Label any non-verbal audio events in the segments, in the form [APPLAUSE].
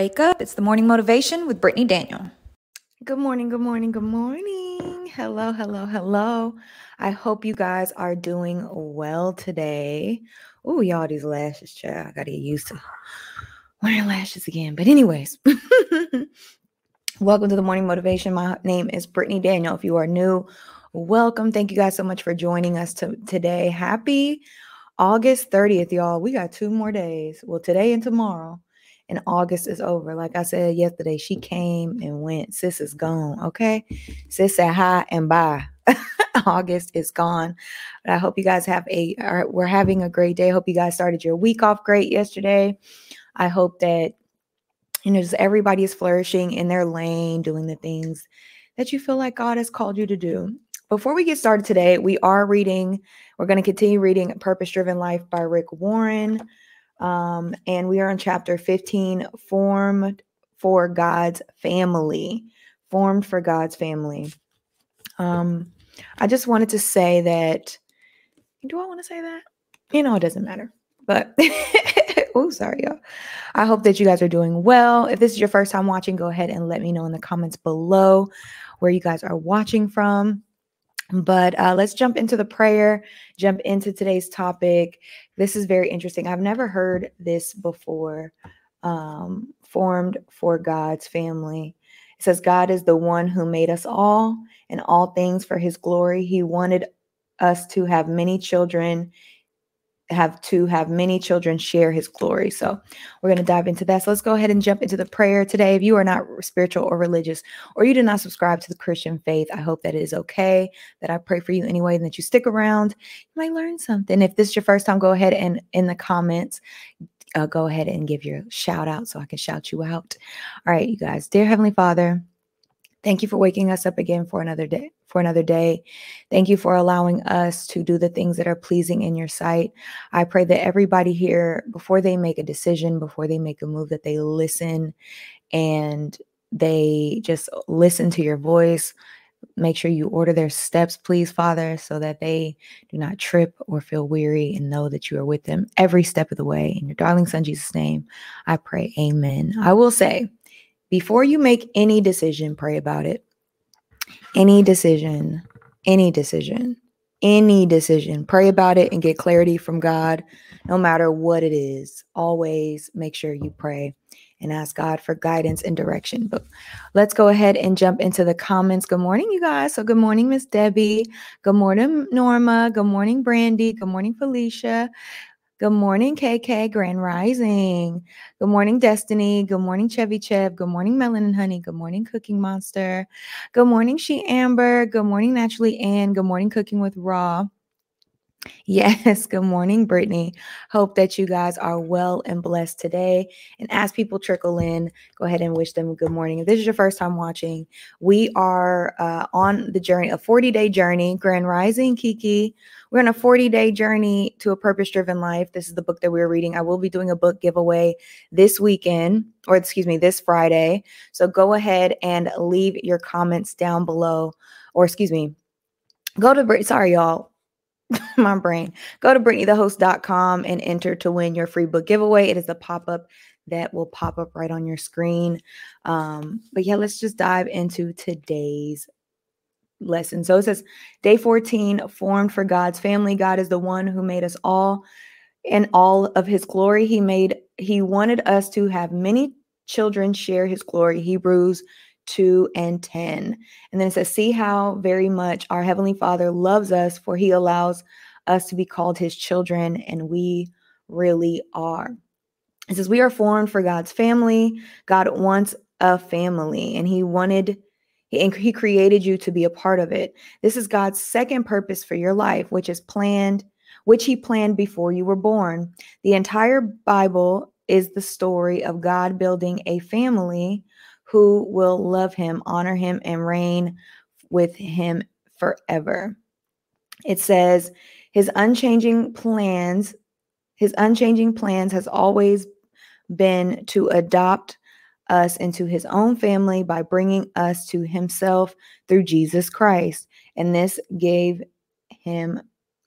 Wake up. It's the morning motivation with Brittany Daniel. Good morning, good morning, good morning. Hello, hello, hello. I hope you guys are doing well today. Oh, y'all, these lashes, child. I gotta get used to wearing lashes again. But, anyways, [LAUGHS] welcome to the morning motivation. My name is Brittany Daniel. If you are new, welcome. Thank you guys so much for joining us to, today. Happy August 30th, y'all. We got two more days. Well, today and tomorrow and August is over. Like I said yesterday, she came and went. Sis is gone. Okay. Sis said hi and bye. [LAUGHS] August is gone. But I hope you guys have a, we're having a great day. Hope you guys started your week off great yesterday. I hope that, you know, just everybody is flourishing in their lane, doing the things that you feel like God has called you to do. Before we get started today, we are reading, we're going to continue reading Purpose Driven Life by Rick Warren. Um, and we are in chapter 15 formed for God's family. Formed for God's family. Um, I just wanted to say that. Do I want to say that? You know, it doesn't matter. But, [LAUGHS] oh, sorry, y'all. I hope that you guys are doing well. If this is your first time watching, go ahead and let me know in the comments below where you guys are watching from. But uh, let's jump into the prayer, jump into today's topic. This is very interesting. I've never heard this before. Um, formed for God's family. It says, God is the one who made us all and all things for his glory. He wanted us to have many children have to have many children share his glory. So we're going to dive into that. So let's go ahead and jump into the prayer today. If you are not spiritual or religious, or you do not subscribe to the Christian faith, I hope that it is okay that I pray for you anyway and that you stick around. You might learn something. If this is your first time, go ahead and in the comments, uh, go ahead and give your shout out so I can shout you out. All right, you guys. Dear Heavenly Father, thank you for waking us up again for another day for another day. Thank you for allowing us to do the things that are pleasing in your sight. I pray that everybody here, before they make a decision, before they make a move, that they listen and they just listen to your voice. Make sure you order their steps, please, Father, so that they do not trip or feel weary and know that you are with them every step of the way. In your darling Son, Jesus' name, I pray, Amen. I will say, before you make any decision, pray about it any decision, any decision, any decision, pray about it and get clarity from God, no matter what it is. Always make sure you pray and ask God for guidance and direction. But let's go ahead and jump into the comments. Good morning, you guys. So, good morning, Miss Debbie. Good morning, Norma. Good morning, Brandy. Good morning, Felicia. Good morning, KK Grand Rising. Good morning, Destiny. Good morning, Chevy Chev. Good morning, Melanin Honey. Good morning, Cooking Monster. Good morning, She Amber. Good morning, Naturally Ann. Good morning, Cooking with Raw. Yes, [LAUGHS] good morning, Brittany. Hope that you guys are well and blessed today. And as people trickle in, go ahead and wish them good morning. If this is your first time watching, we are uh, on the journey, a 40 day journey, Grand Rising Kiki. We're on a 40 day journey to a purpose driven life. This is the book that we're reading. I will be doing a book giveaway this weekend, or excuse me, this Friday. So go ahead and leave your comments down below, or excuse me, go to, sorry, y'all [LAUGHS] my brain. Go to BrittanyTheHost.com and enter to win your free book giveaway. It is a pop up that will pop up right on your screen. Um, but yeah, let's just dive into today's lesson. So it says, Day 14, formed for God's family. God is the one who made us all in all of his glory. He made, he wanted us to have many children share his glory. Hebrews 2 and 10. And then it says, See how very much our Heavenly Father loves us, for He allows us to be called His children, and we really are. It says, We are formed for God's family. God wants a family, and He wanted. He, he created you to be a part of it. This is God's second purpose for your life, which is planned, which He planned before you were born. The entire Bible is the story of God building a family who will love him, honor him, and reign with him forever. It says, his unchanging plans, his unchanging plans has always been to adopt us into his own family by bringing us to himself through Jesus Christ. And this gave him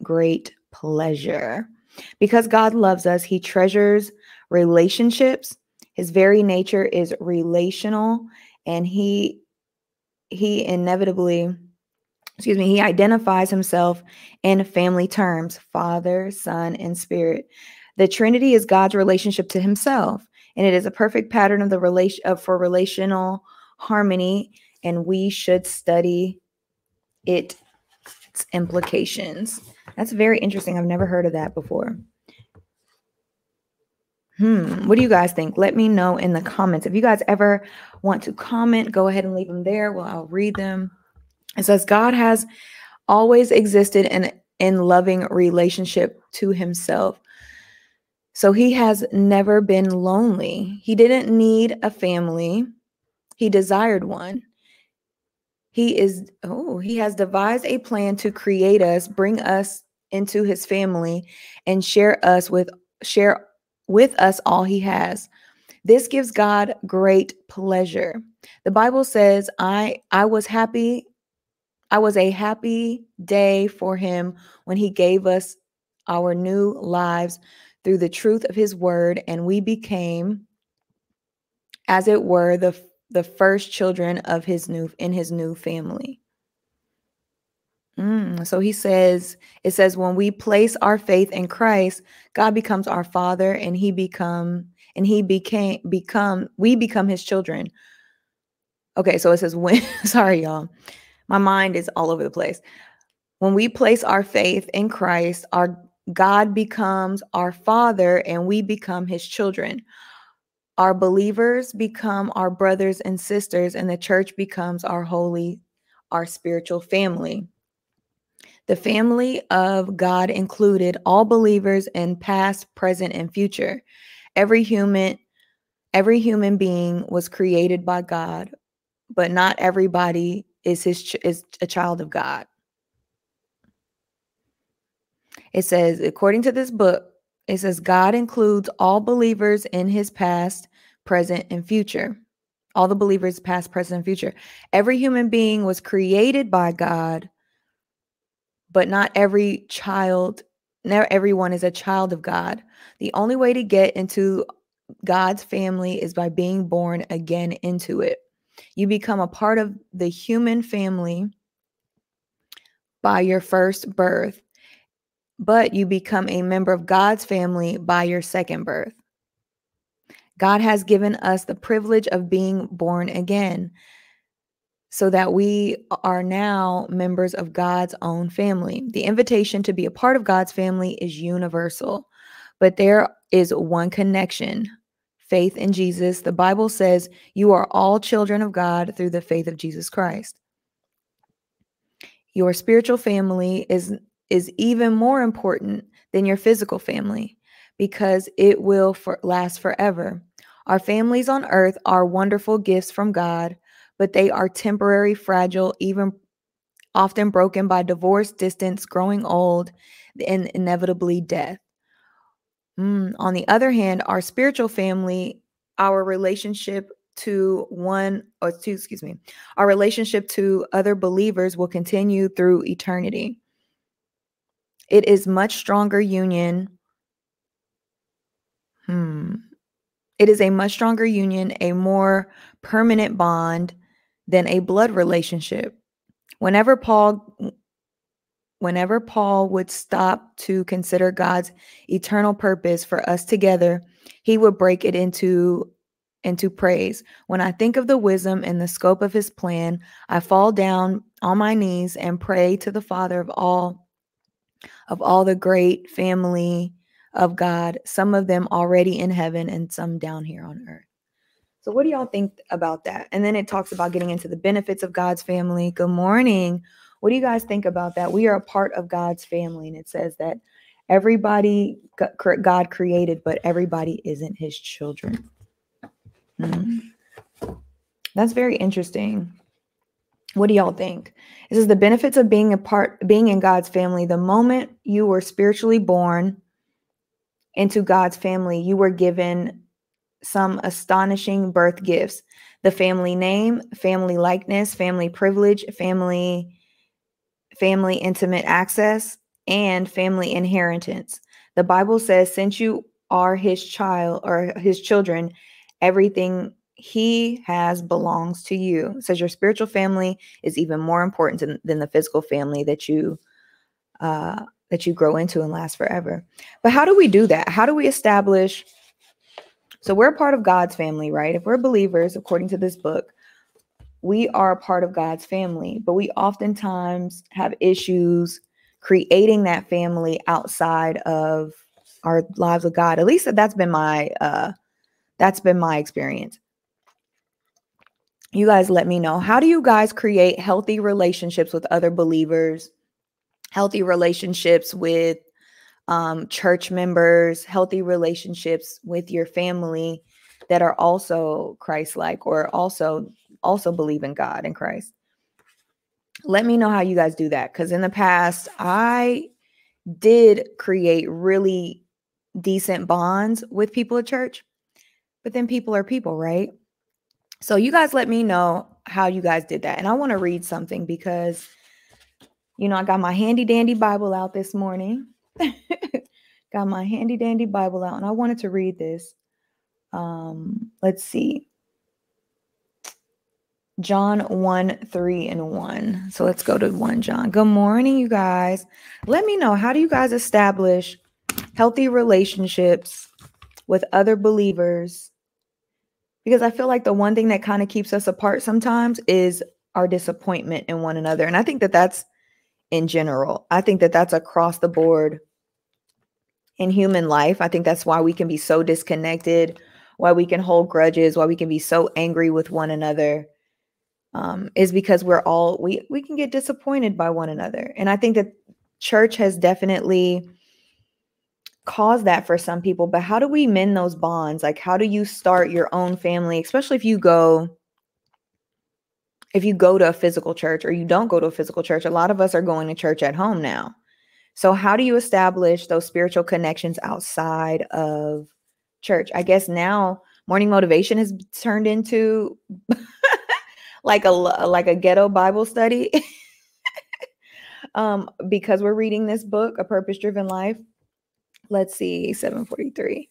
great pleasure. Because God loves us, he treasures relationships His very nature is relational and he he inevitably excuse me, he identifies himself in family terms, Father, Son, and Spirit. The Trinity is God's relationship to himself, and it is a perfect pattern of the relation of for relational harmony, and we should study it its implications. That's very interesting. I've never heard of that before. Hmm. What do you guys think? Let me know in the comments. If you guys ever want to comment, go ahead and leave them there. Well, I'll read them. It says, God has always existed in, in loving relationship to himself. So he has never been lonely. He didn't need a family. He desired one. He is, oh, he has devised a plan to create us, bring us into his family, and share us with share with us all he has. This gives God great pleasure. The Bible says, I I was happy. I was a happy day for him when he gave us our new lives through the truth of his word and we became as it were the the first children of his new in his new family. Mm, so he says, it says, when we place our faith in Christ, God becomes our father and he become and he became become we become his children. Okay, so it says when [LAUGHS] sorry, y'all. My mind is all over the place. When we place our faith in Christ, our God becomes our father and we become his children. Our believers become our brothers and sisters, and the church becomes our holy, our spiritual family. The family of God included all believers in past, present, and future. Every human, every human being was created by God, but not everybody is his is a child of God. It says, according to this book, it says God includes all believers in his past, present, and future. All the believers, past, present, and future. Every human being was created by God, but not every child, not everyone is a child of God. The only way to get into God's family is by being born again into it. You become a part of the human family by your first birth, but you become a member of God's family by your second birth. God has given us the privilege of being born again so that we are now members of God's own family. The invitation to be a part of God's family is universal, but there is one connection faith in Jesus. The Bible says you are all children of God through the faith of Jesus Christ. Your spiritual family is is even more important than your physical family because it will for, last forever. Our families on earth are wonderful gifts from God, but they are temporary, fragile, even often broken by divorce, distance, growing old, and inevitably death. Mm. On the other hand, our spiritual family, our relationship to one or two, excuse me, our relationship to other believers will continue through eternity. It is much stronger union. Hmm. It is a much stronger union, a more permanent bond than a blood relationship. Whenever Paul whenever Paul would stop to consider God's eternal purpose for us together, he would break it into into praise. When I think of the wisdom and the scope of his plan, I fall down on my knees and pray to the Father of all of all the great family of God, some of them already in heaven and some down here on earth. So, what do y'all think about that? And then it talks about getting into the benefits of God's family. Good morning. What do you guys think about that? We are a part of God's family, and it says that everybody God created, but everybody isn't his children. Mm-hmm. That's very interesting. What do y'all think? This is the benefits of being a part, being in God's family. The moment you were spiritually born, into God's family, you were given some astonishing birth gifts the family name, family likeness, family privilege, family family intimate access, and family inheritance. The Bible says since you are his child or his children, everything he has belongs to you. It says your spiritual family is even more important than, than the physical family that you uh, that you grow into and last forever. But how do we do that? How do we establish? So we're a part of God's family, right? If we're believers, according to this book, we are a part of God's family, but we oftentimes have issues creating that family outside of our lives with God. At least that's been my uh that's been my experience. You guys let me know. How do you guys create healthy relationships with other believers? Healthy relationships with um, church members, healthy relationships with your family that are also Christ-like or also also believe in God and Christ. Let me know how you guys do that cuz in the past I did create really decent bonds with people at church. But then people are people, right? So you guys let me know how you guys did that. And I want to read something because you know, I got my handy dandy Bible out this morning. [LAUGHS] got my handy dandy Bible out and I wanted to read this. Um, let's see. John 1, 3, and 1. So let's go to 1 John. Good morning, you guys. Let me know how do you guys establish healthy relationships with other believers? Because I feel like the one thing that kind of keeps us apart sometimes is our disappointment in one another. And I think that that's in general. I think that that's across the board in human life. I think that's why we can be so disconnected, why we can hold grudges, why we can be so angry with one another. Um, is because we're all we we can get disappointed by one another. And I think that church has definitely caused that for some people. But how do we mend those bonds? Like how do you start your own family, especially if you go if you go to a physical church or you don't go to a physical church, a lot of us are going to church at home now. So, how do you establish those spiritual connections outside of church? I guess now morning motivation has turned into [LAUGHS] like a like a ghetto Bible study. [LAUGHS] um, because we're reading this book, A Purpose Driven Life. Let's see, 743.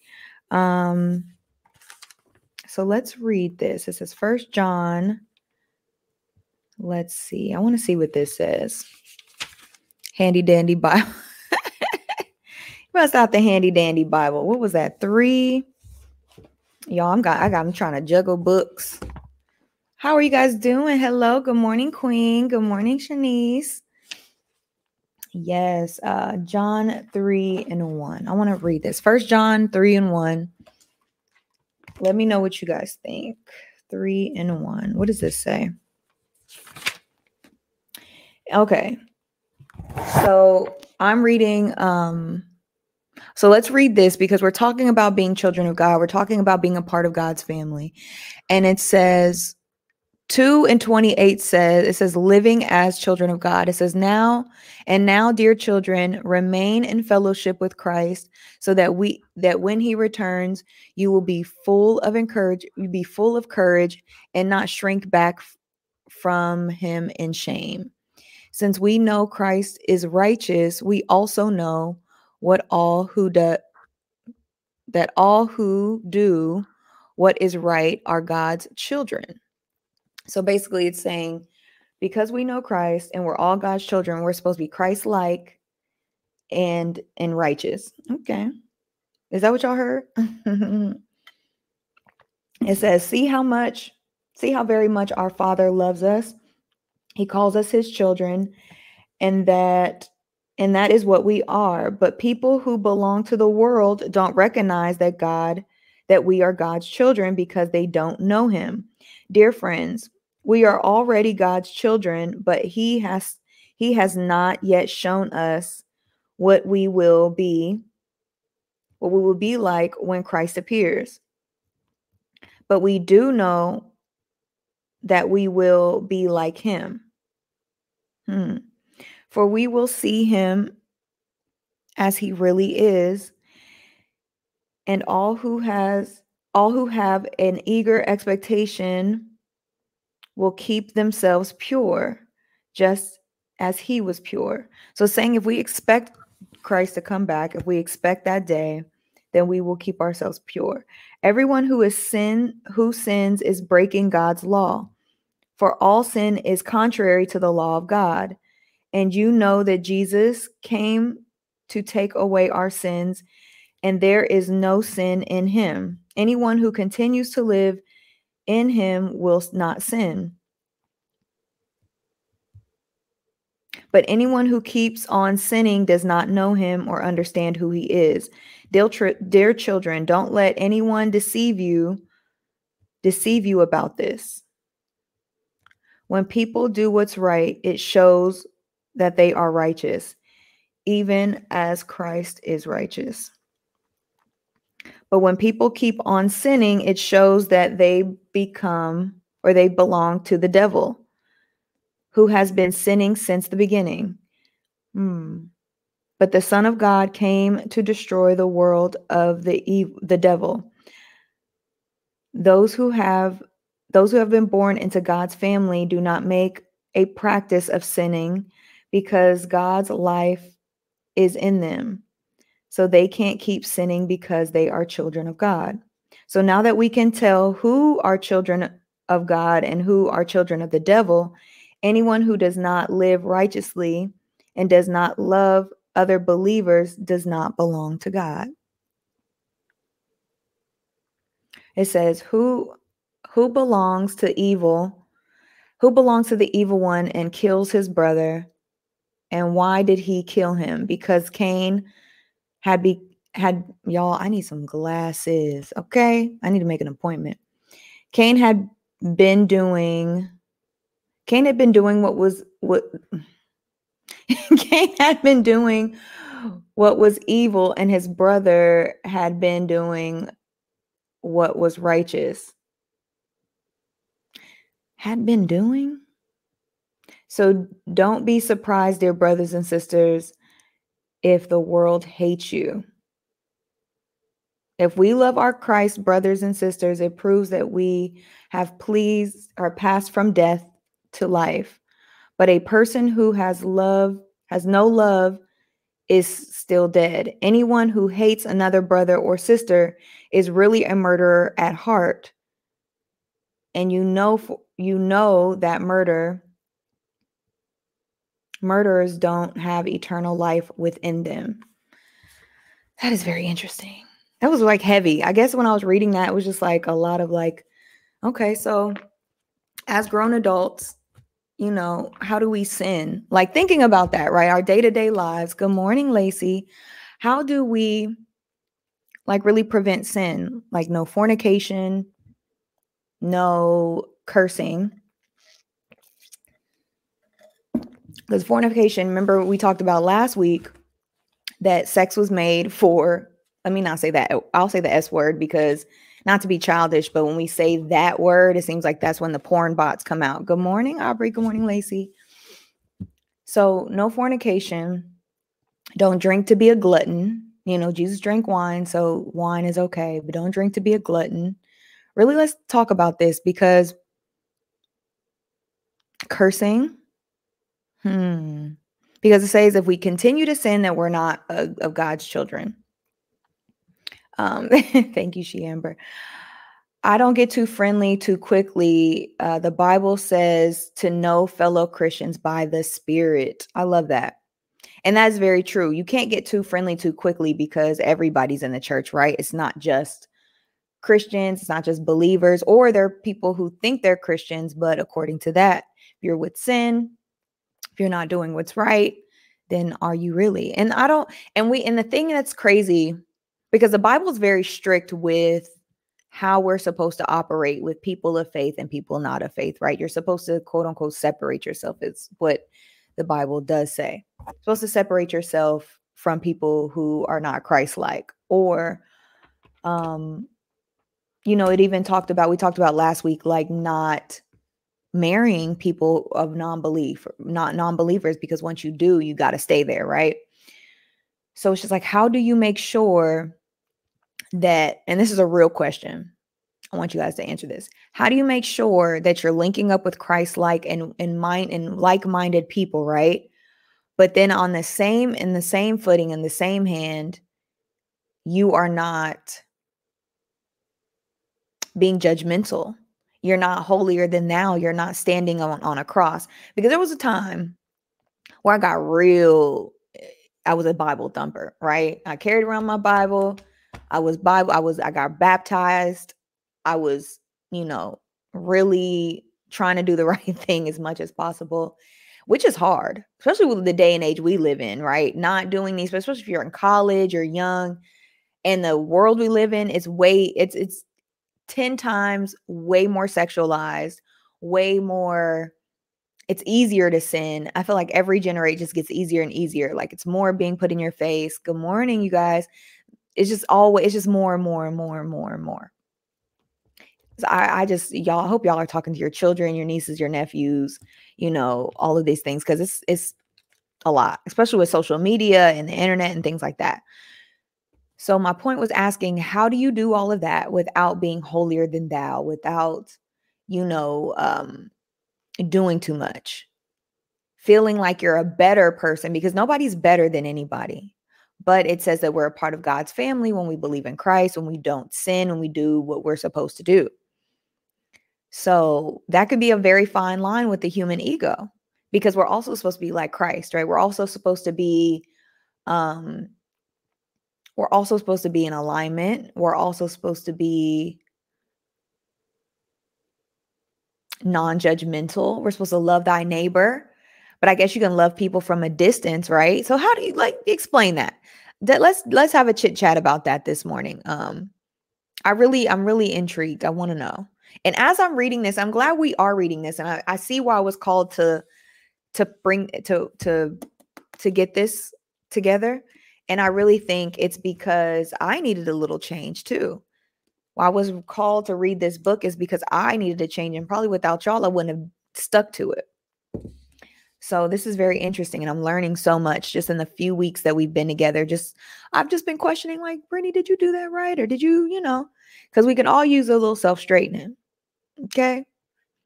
Um, so let's read this. It says First John. Let's see. I want to see what this says handy dandy Bible. [LAUGHS] Must out the handy dandy Bible. What was that? Three. Y'all, I'm got I got I'm trying to juggle books. How are you guys doing? Hello. Good morning, Queen. Good morning, Shanice. Yes, uh John 3 and 1. I want to read this. First John 3 and 1. Let me know what you guys think. 3 and 1. What does this say? Okay. So I'm reading um so let's read this because we're talking about being children of God. We're talking about being a part of God's family. And it says 2 and 28 says it says living as children of God. It says now and now dear children remain in fellowship with Christ so that we that when he returns you will be full of encourage you be full of courage and not shrink back from him in shame. Since we know Christ is righteous, we also know what all who do that all who do what is right are God's children. So basically it's saying because we know Christ and we're all God's children, we're supposed to be Christ-like and and righteous. Okay. Is that what y'all heard? [LAUGHS] it says, "See how much see how very much our Father loves us he calls us his children, and that and that is what we are. But people who belong to the world don't recognize that God that we are God's children because they don't know him. Dear friends, we are already God's children, but he has he has not yet shown us what we will be what we will be like when Christ appears. But we do know that we will be like him. Hmm. For we will see him as he really is, and all who has all who have an eager expectation will keep themselves pure, just as he was pure. So saying if we expect Christ to come back, if we expect that day, then we will keep ourselves pure. Everyone who is sin who sins is breaking God's law. For all sin is contrary to the law of God. And you know that Jesus came to take away our sins, and there is no sin in him. Anyone who continues to live in him will not sin. But anyone who keeps on sinning does not know him or understand who he is. Dear, children, don't let anyone deceive you deceive you about this. When people do what's right, it shows that they are righteous, even as Christ is righteous. But when people keep on sinning, it shows that they become or they belong to the devil who has been sinning since the beginning. Hmm. But the Son of God came to destroy the world of the the devil. Those who have those who have been born into God's family do not make a practice of sinning because God's life is in them. So they can't keep sinning because they are children of God. So now that we can tell who are children of God and who are children of the devil, Anyone who does not live righteously and does not love other believers does not belong to God. It says, Who who belongs to evil, who belongs to the evil one and kills his brother? And why did he kill him? Because Cain had be had y'all, I need some glasses. Okay. I need to make an appointment. Cain had been doing Cain had been doing what was what [LAUGHS] Cain had been doing what was evil, and his brother had been doing what was righteous. Had been doing? So don't be surprised, dear brothers and sisters, if the world hates you. If we love our Christ brothers and sisters, it proves that we have pleased or passed from death to life. But a person who has love, has no love, is still dead. Anyone who hates another brother or sister is really a murderer at heart. And you know you know that murder murderers don't have eternal life within them. That is very interesting. That was like heavy. I guess when I was reading that, it was just like a lot of like, okay, so as grown adults, you know, how do we sin? Like thinking about that, right? Our day to day lives. Good morning, Lacey. How do we like really prevent sin? Like no fornication, no cursing. Because fornication, remember we talked about last week that sex was made for, let me not say that. I'll say the S word because not to be childish, but when we say that word, it seems like that's when the porn bots come out. Good morning, Aubrey. Good morning, Lacey. So, no fornication. Don't drink to be a glutton. You know, Jesus drank wine, so wine is okay, but don't drink to be a glutton. Really, let's talk about this because cursing, hmm, because it says if we continue to sin, that we're not of, of God's children. Um, [LAUGHS] thank you, She Amber. I don't get too friendly too quickly. Uh, the Bible says to know fellow Christians by the Spirit. I love that. And that's very true. You can't get too friendly too quickly because everybody's in the church, right? It's not just Christians, it's not just believers, or there are people who think they're Christians, but according to that, if you're with sin, you're not doing what's right, then are you really? And I don't, and we, and the thing that's crazy because the Bible is very strict with how we're supposed to operate with people of faith and people not of faith, right? You're supposed to quote unquote separate yourself, is what the Bible does say. You're supposed to separate yourself from people who are not Christ like, or, um, you know, it even talked about, we talked about last week, like not marrying people of non-belief not non-believers because once you do you got to stay there right so it's just like how do you make sure that, and this is a real question. I want you guys to answer this. How do you make sure that you're linking up with Christ like and and mind and like-minded people, right? But then on the same in the same footing in the same hand, you are not being judgmental. You're not holier than thou. You're not standing on, on a cross. Because there was a time where I got real, I was a Bible thumper, right? I carried around my Bible. I was Bible, I was, I got baptized. I was, you know, really trying to do the [LAUGHS] right thing as much as possible, which is hard, especially with the day and age we live in, right? Not doing these, especially if you're in college or young and the world we live in is way, it's, it's 10 times way more sexualized, way more it's easier to sin. I feel like every generation just gets easier and easier. Like it's more being put in your face. Good morning, you guys. It's just always it's just more and more and more and more and more. So I, I just y'all I hope y'all are talking to your children, your nieces, your nephews, you know, all of these things because it's it's a lot, especially with social media and the internet and things like that. So my point was asking, how do you do all of that without being holier than thou, without, you know, um, doing too much, feeling like you're a better person because nobody's better than anybody. But it says that we're a part of God's family when we believe in Christ, when we don't sin, when we do what we're supposed to do. So that could be a very fine line with the human ego because we're also supposed to be like Christ, right? We're also supposed to be um we're also supposed to be in alignment. We're also supposed to be non judgmental. We're supposed to love thy neighbor, but I guess you can love people from a distance, right? So, how do you like explain that? that let's let's have a chit chat about that this morning. Um, I really, I'm really intrigued. I want to know. And as I'm reading this, I'm glad we are reading this, and I, I see why I was called to to bring to to to get this together and I really think it's because I needed a little change too. Why I was called to read this book is because I needed a change, and probably without y'all, I wouldn't have stuck to it. So this is very interesting, and I'm learning so much just in the few weeks that we've been together. Just I've just been questioning, like, Brittany, did you do that right, or did you, you know, because we can all use a little self straightening. Okay,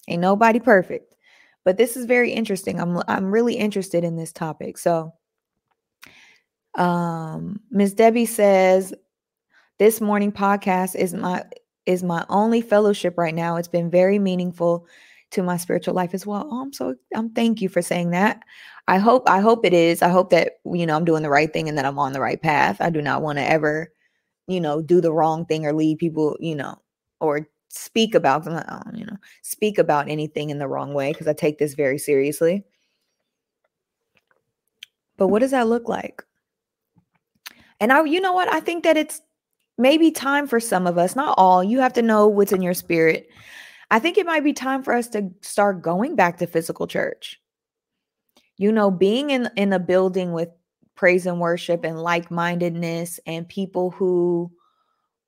ain't nobody perfect, but this is very interesting. I'm I'm really interested in this topic. So um, Miss Debbie says, "This morning podcast is my is my only fellowship right now. It's been very meaningful to my spiritual life as well. Oh, I'm so I'm thank you for saying that. I hope I hope it is. I hope that you know I'm doing the right thing and that I'm on the right path. I do not want to ever, you know, do the wrong thing or lead people, you know, or speak about them, oh, you know, speak about anything in the wrong way because I take this very seriously. But what does that look like? And I, you know what? I think that it's maybe time for some of us, not all. You have to know what's in your spirit. I think it might be time for us to start going back to physical church. You know, being in in a building with praise and worship and like-mindedness and people who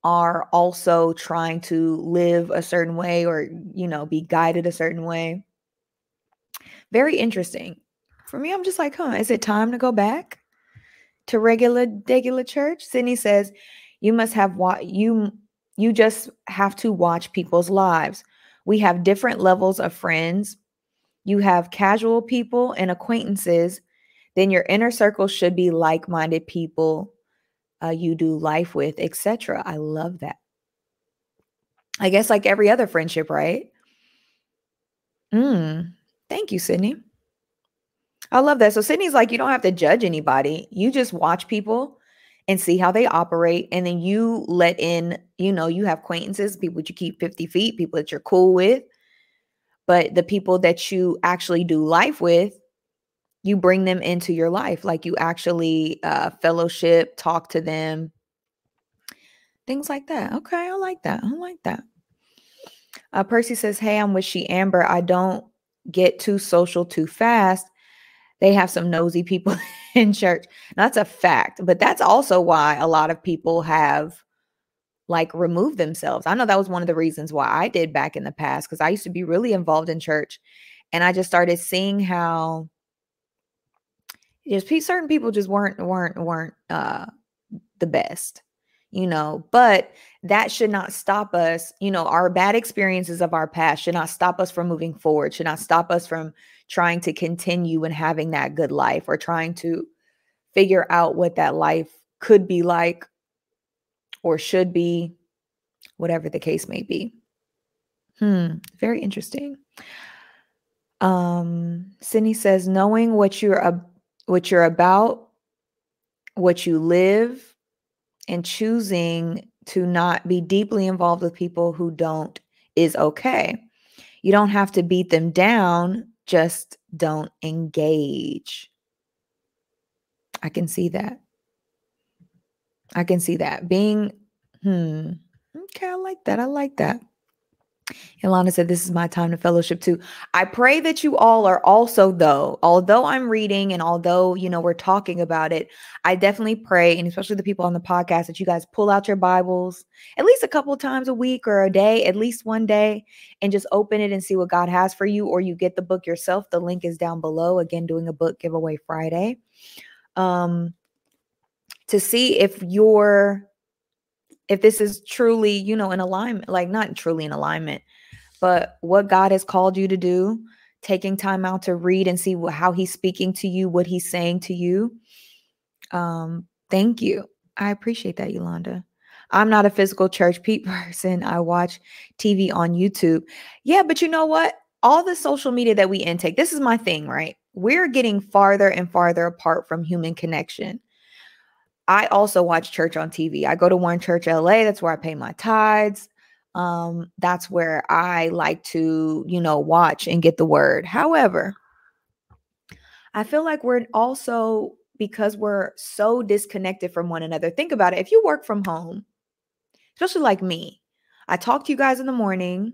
are also trying to live a certain way or, you know, be guided a certain way. Very interesting. For me, I'm just like, huh, is it time to go back? To regular regular church? Sydney says, you must have what you you just have to watch people's lives. We have different levels of friends. You have casual people and acquaintances. Then your inner circle should be like-minded people uh, you do life with, etc. I love that. I guess like every other friendship, right? Mm, thank you, Sydney. I love that. So Sydney's like, you don't have to judge anybody. You just watch people and see how they operate. And then you let in, you know, you have acquaintances, people that you keep 50 feet, people that you're cool with. But the people that you actually do life with, you bring them into your life. Like you actually uh, fellowship, talk to them, things like that. Okay, I like that. I like that. Uh, Percy says, Hey, I'm with she Amber. I don't get too social too fast they have some nosy people [LAUGHS] in church. That's a fact, but that's also why a lot of people have like removed themselves. I know that was one of the reasons why I did back in the past because I used to be really involved in church and I just started seeing how just certain people just weren't weren't weren't uh the best you know but that should not stop us you know our bad experiences of our past should not stop us from moving forward should not stop us from trying to continue and having that good life or trying to figure out what that life could be like or should be, whatever the case may be. Hmm, very interesting. Um, Sydney says, knowing what you're ab- what you're about, what you live, and choosing to not be deeply involved with people who don't is okay. You don't have to beat them down, just don't engage. I can see that. I can see that. Being, hmm, okay, I like that. I like that. Ilana said, This is my time to fellowship too. I pray that you all are also, though, although I'm reading and although, you know, we're talking about it, I definitely pray, and especially the people on the podcast, that you guys pull out your Bibles at least a couple times a week or a day, at least one day, and just open it and see what God has for you, or you get the book yourself. The link is down below. Again, doing a book giveaway Friday. Um, to see if you're if this is truly, you know, in alignment, like not truly in alignment, but what God has called you to do, taking time out to read and see how he's speaking to you, what he's saying to you. Um, thank you. I appreciate that, Yolanda. I'm not a physical church [LAUGHS] person. I watch TV on YouTube. Yeah, but you know what? All the social media that we intake, this is my thing, right? We're getting farther and farther apart from human connection. I also watch church on TV. I go to One Church LA. That's where I pay my tithes. Um, that's where I like to, you know, watch and get the word. However, I feel like we're also because we're so disconnected from one another. Think about it. If you work from home, especially like me, I talk to you guys in the morning.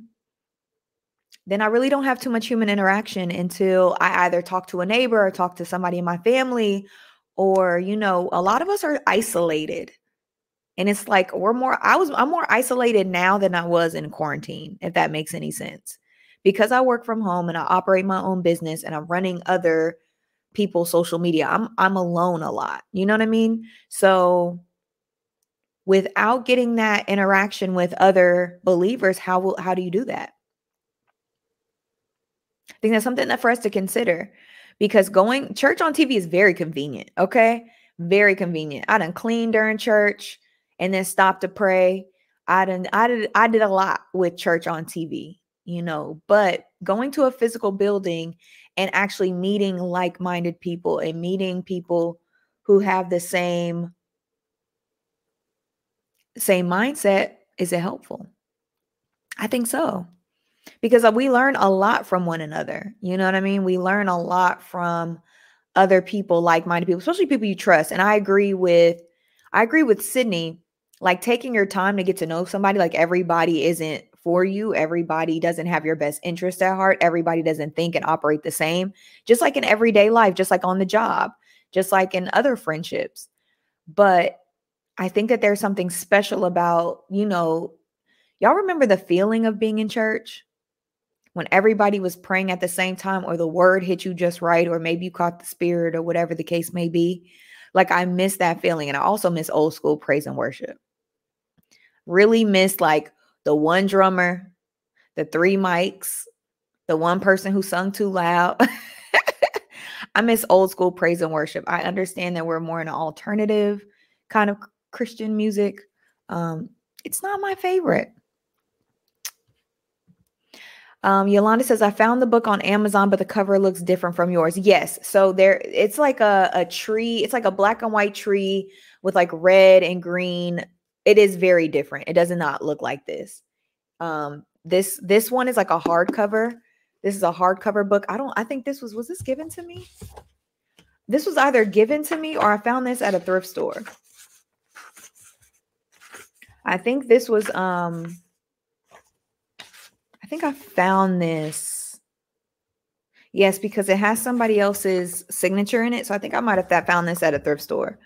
Then I really don't have too much human interaction until I either talk to a neighbor or talk to somebody in my family or you know a lot of us are isolated. And it's like we're more i was i'm more isolated now than i was in quarantine if that makes any sense. Because i work from home and i operate my own business and i'm running other people's social media i'm i'm alone a lot you know what i mean? So without getting that interaction with other believers how will how do you do that? I think that's something that for us to consider because going church on TV is very convenient. Okay. Very convenient. I done clean during church and then stop to pray. I done I did I did a lot with church on TV, you know, but going to a physical building and actually meeting like-minded people and meeting people who have the same same mindset is it helpful? I think so because uh, we learn a lot from one another. You know what I mean? We learn a lot from other people, like-minded people, especially people you trust. And I agree with I agree with Sydney. Like taking your time to get to know somebody, like everybody isn't for you. Everybody doesn't have your best interest at heart. Everybody doesn't think and operate the same. Just like in everyday life, just like on the job, just like in other friendships. But I think that there's something special about, you know, y'all remember the feeling of being in church? When everybody was praying at the same time or the word hit you just right or maybe you caught the spirit or whatever the case may be like i miss that feeling and i also miss old school praise and worship. Really miss like the one drummer the three mics the one person who sung too loud. [LAUGHS] I miss old school praise and worship. I understand that we're more in an alternative kind of christian music. Um it's not my favorite um, Yolanda says, I found the book on Amazon, but the cover looks different from yours. Yes. So there, it's like a, a tree, it's like a black and white tree with like red and green. It is very different. It does not look like this. Um, this this one is like a hardcover. This is a hardcover book. I don't, I think this was, was this given to me? This was either given to me or I found this at a thrift store. I think this was um think I found this. Yes, because it has somebody else's signature in it. So I think I might have found this at a thrift store.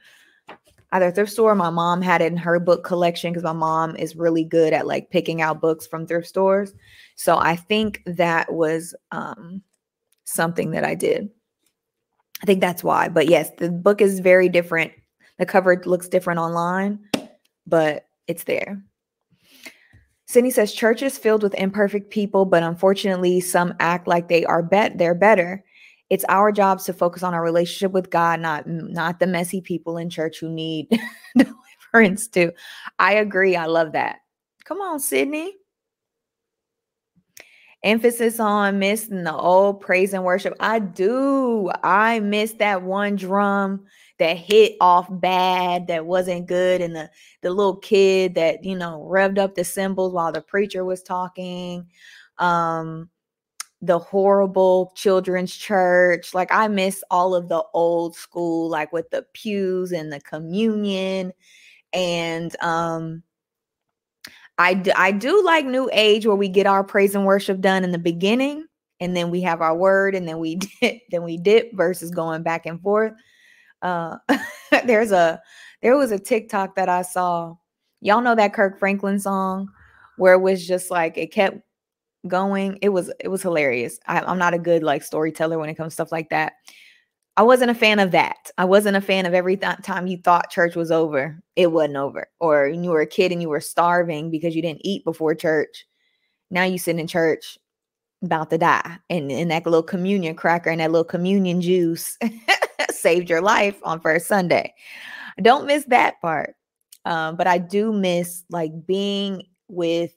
Either thrift store, my mom had it in her book collection because my mom is really good at like picking out books from thrift stores. So I think that was um, something that I did. I think that's why. But yes, the book is very different. The cover looks different online, but it's there. Sydney says church is filled with imperfect people, but unfortunately, some act like they are bet they're better. It's our jobs to focus on our relationship with God, not not the messy people in church who need [LAUGHS] deliverance. too. I agree. I love that. Come on, Sydney. Emphasis on missing the old praise and worship. I do. I miss that one drum that hit off bad, that wasn't good, and the the little kid that you know revved up the cymbals while the preacher was talking. Um, the horrible children's church. Like I miss all of the old school, like with the pews and the communion. And um I do, I do like new age where we get our praise and worship done in the beginning and then we have our word and then we [LAUGHS] dip, then we dip versus going back and forth. Uh [LAUGHS] there's a there was a TikTok that I saw. Y'all know that Kirk Franklin song where it was just like it kept going. It was it was hilarious. I, I'm not a good like storyteller when it comes to stuff like that. I wasn't a fan of that. I wasn't a fan of every th- time you thought church was over, it wasn't over. Or you were a kid and you were starving because you didn't eat before church. Now you sit in church about to die. And, in that little communion cracker and that little communion juice [LAUGHS] saved your life on first Sunday. Don't miss that part. Um, but I do miss like being with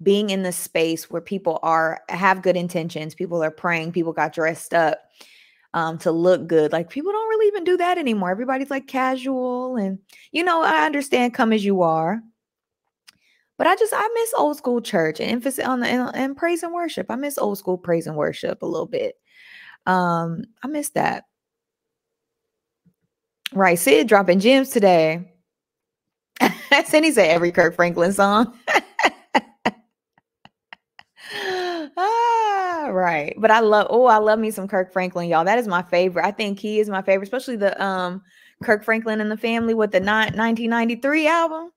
being in the space where people are have good intentions, people are praying, people got dressed up um, to look good. Like people don't really even do that anymore. Everybody's like casual, and you know, I understand come as you are. But I just I miss old school church and emphasis on the and, and praise and worship. I miss old school praise and worship a little bit. Um, I miss that. Right, Sid dropping gems today. [LAUGHS] Cindy said every Kirk Franklin song. [LAUGHS] ah, right. But I love, oh, I love me some Kirk Franklin, y'all. That is my favorite. I think he is my favorite, especially the um Kirk Franklin and the family with the ni- 1993 album.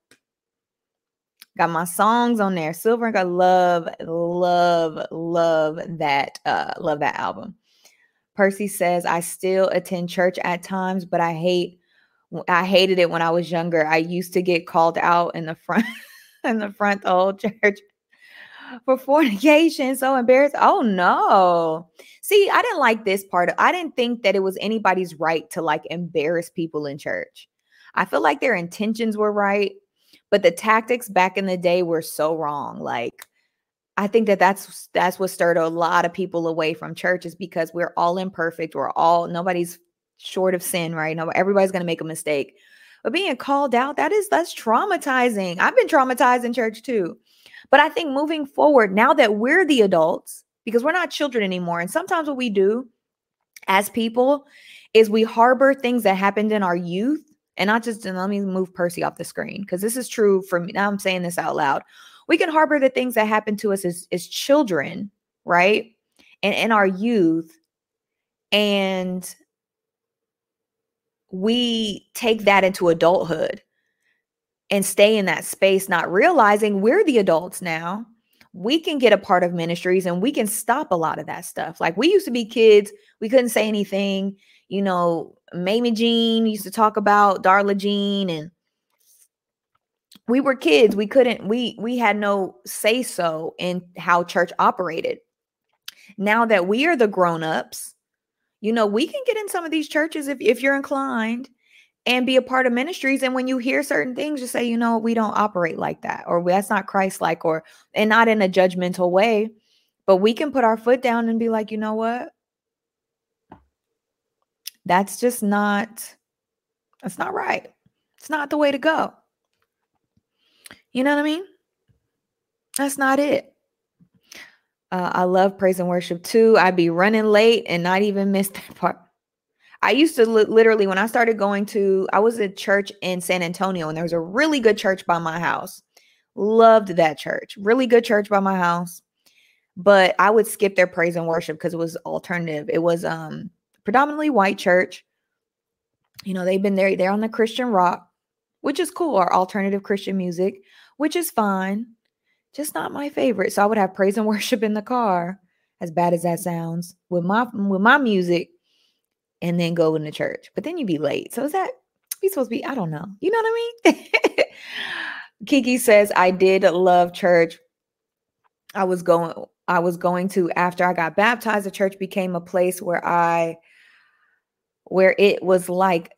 Got my songs on there. Silver and I love, love, love that, uh, love that album. Percy says, I still attend church at times, but I hate I hated it when I was younger. I used to get called out in the front [LAUGHS] in the front the whole church [LAUGHS] for fornication. So embarrassed. Oh no. See, I didn't like this part. I didn't think that it was anybody's right to like embarrass people in church. I feel like their intentions were right, but the tactics back in the day were so wrong. Like I think that that's that's what stirred a lot of people away from churches because we're all imperfect. We're all nobody's short of sin, right? No, everybody's to make a mistake. But being called out, that is that's traumatizing. I've been traumatized in church too. But I think moving forward, now that we're the adults, because we're not children anymore, and sometimes what we do as people is we harbor things that happened in our youth. And not just, and let me move Percy off the screen because this is true for me. Now I'm saying this out loud. We can harbor the things that happen to us as, as children, right? And in our youth. And we take that into adulthood and stay in that space, not realizing we're the adults now. We can get a part of ministries and we can stop a lot of that stuff. Like we used to be kids, we couldn't say anything. You know, Mamie Jean used to talk about Darla Jean and we were kids. We couldn't, we we had no say so in how church operated. Now that we are the grown-ups, you know, we can get in some of these churches if, if you're inclined and be a part of ministries. And when you hear certain things, just say, you know, we don't operate like that, or that's not Christ like, or and not in a judgmental way. But we can put our foot down and be like, you know what? That's just not, that's not right. It's not the way to go. You know what I mean? That's not it. Uh, I love praise and worship too. I'd be running late and not even miss [LAUGHS] that part. I used to li- literally, when I started going to, I was at church in San Antonio, and there was a really good church by my house. Loved that church. Really good church by my house. But I would skip their praise and worship because it was alternative. It was um predominantly white church. You know, they've been there, they're on the Christian rock, which is cool, or alternative Christian music, which is fine just not my favorite. So I would have praise and [LAUGHS] worship in the car, as bad as that sounds, with my with my music, and then go into church. But then you'd be late. So is that we supposed to be? I don't know. You know what I mean? [LAUGHS] Kiki says, I did love church. I was going, I was going to after I got baptized, the church became a place where I where it was like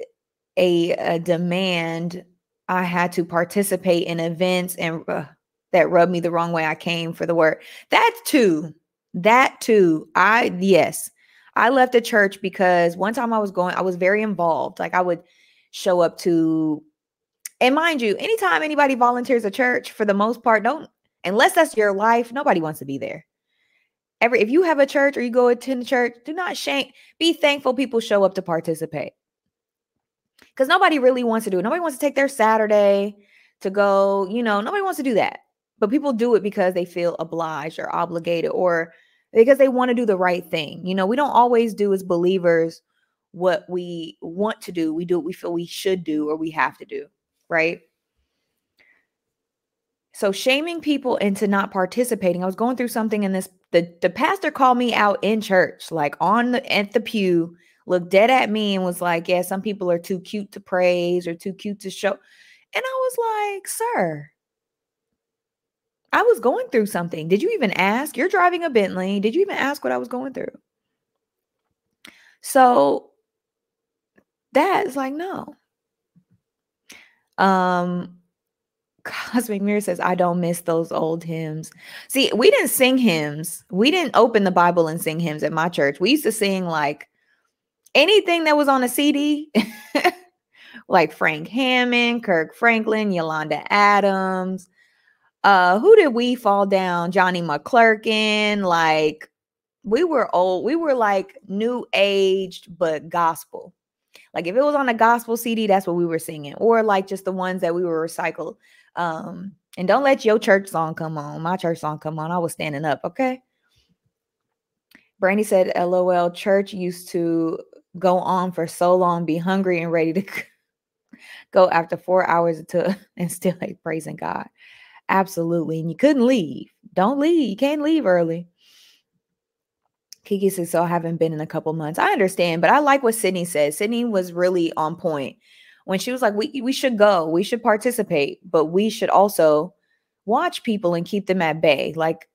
a, a demand I had to participate in events and uh, that rubbed me the wrong way. I came for the word. That too, that too. I, yes, I left the church because one time I was going, I was very involved. Like I would show up to, and mind you, anytime anybody volunteers a church, for the most part, don't, unless that's your life, nobody wants to be there. Every, if you have a church or you go attend church, do not shame, be thankful people show up to participate because nobody really wants to do it. Nobody wants to take their Saturday to go, you know, nobody wants to do that. But people do it because they feel obliged or obligated or because they want to do the right thing. You know, we don't always do as believers what we want to do. We do what we feel we should do or we have to do, right? So shaming people into not participating. I was going through something in this the the pastor called me out in church like on the at the pew looked dead at me and was like, Yeah, some people are too cute to praise or too cute to show. And I was like, Sir, I was going through something. Did you even ask? You're driving a Bentley. Did you even ask what I was going through? So that is like, no. Um, [LAUGHS] Cosmic Mirror says, I don't miss those old hymns. See, we didn't sing hymns. We didn't open the Bible and sing hymns at my church. We used to sing like anything that was on a CD, [LAUGHS] like Fred Hammond, Kirk Franklin, Yolanda Adams. Uh, who did we fall down? Donnie McClurkin. Like we were old, we were like new aged, but gospel. Like if it was on a gospel CD, that's what we were singing, or like just the ones that we were recycled. Um, and don't let your church song come on. My church song come on. I was standing up, okay? Brandy said, LOL, church used to go on for so long, be hungry and ready to [LAUGHS] go after four hours to [LAUGHS] and still like praising God. Absolutely. And you couldn't leave. Don't leave. You can't leave early. Kiki says, So I haven't been in a couple months. I understand, but I like what Sydney says. Sydney was really on point when she was like, we, we should go, we should participate, but we should also watch people and keep them at bay. Like,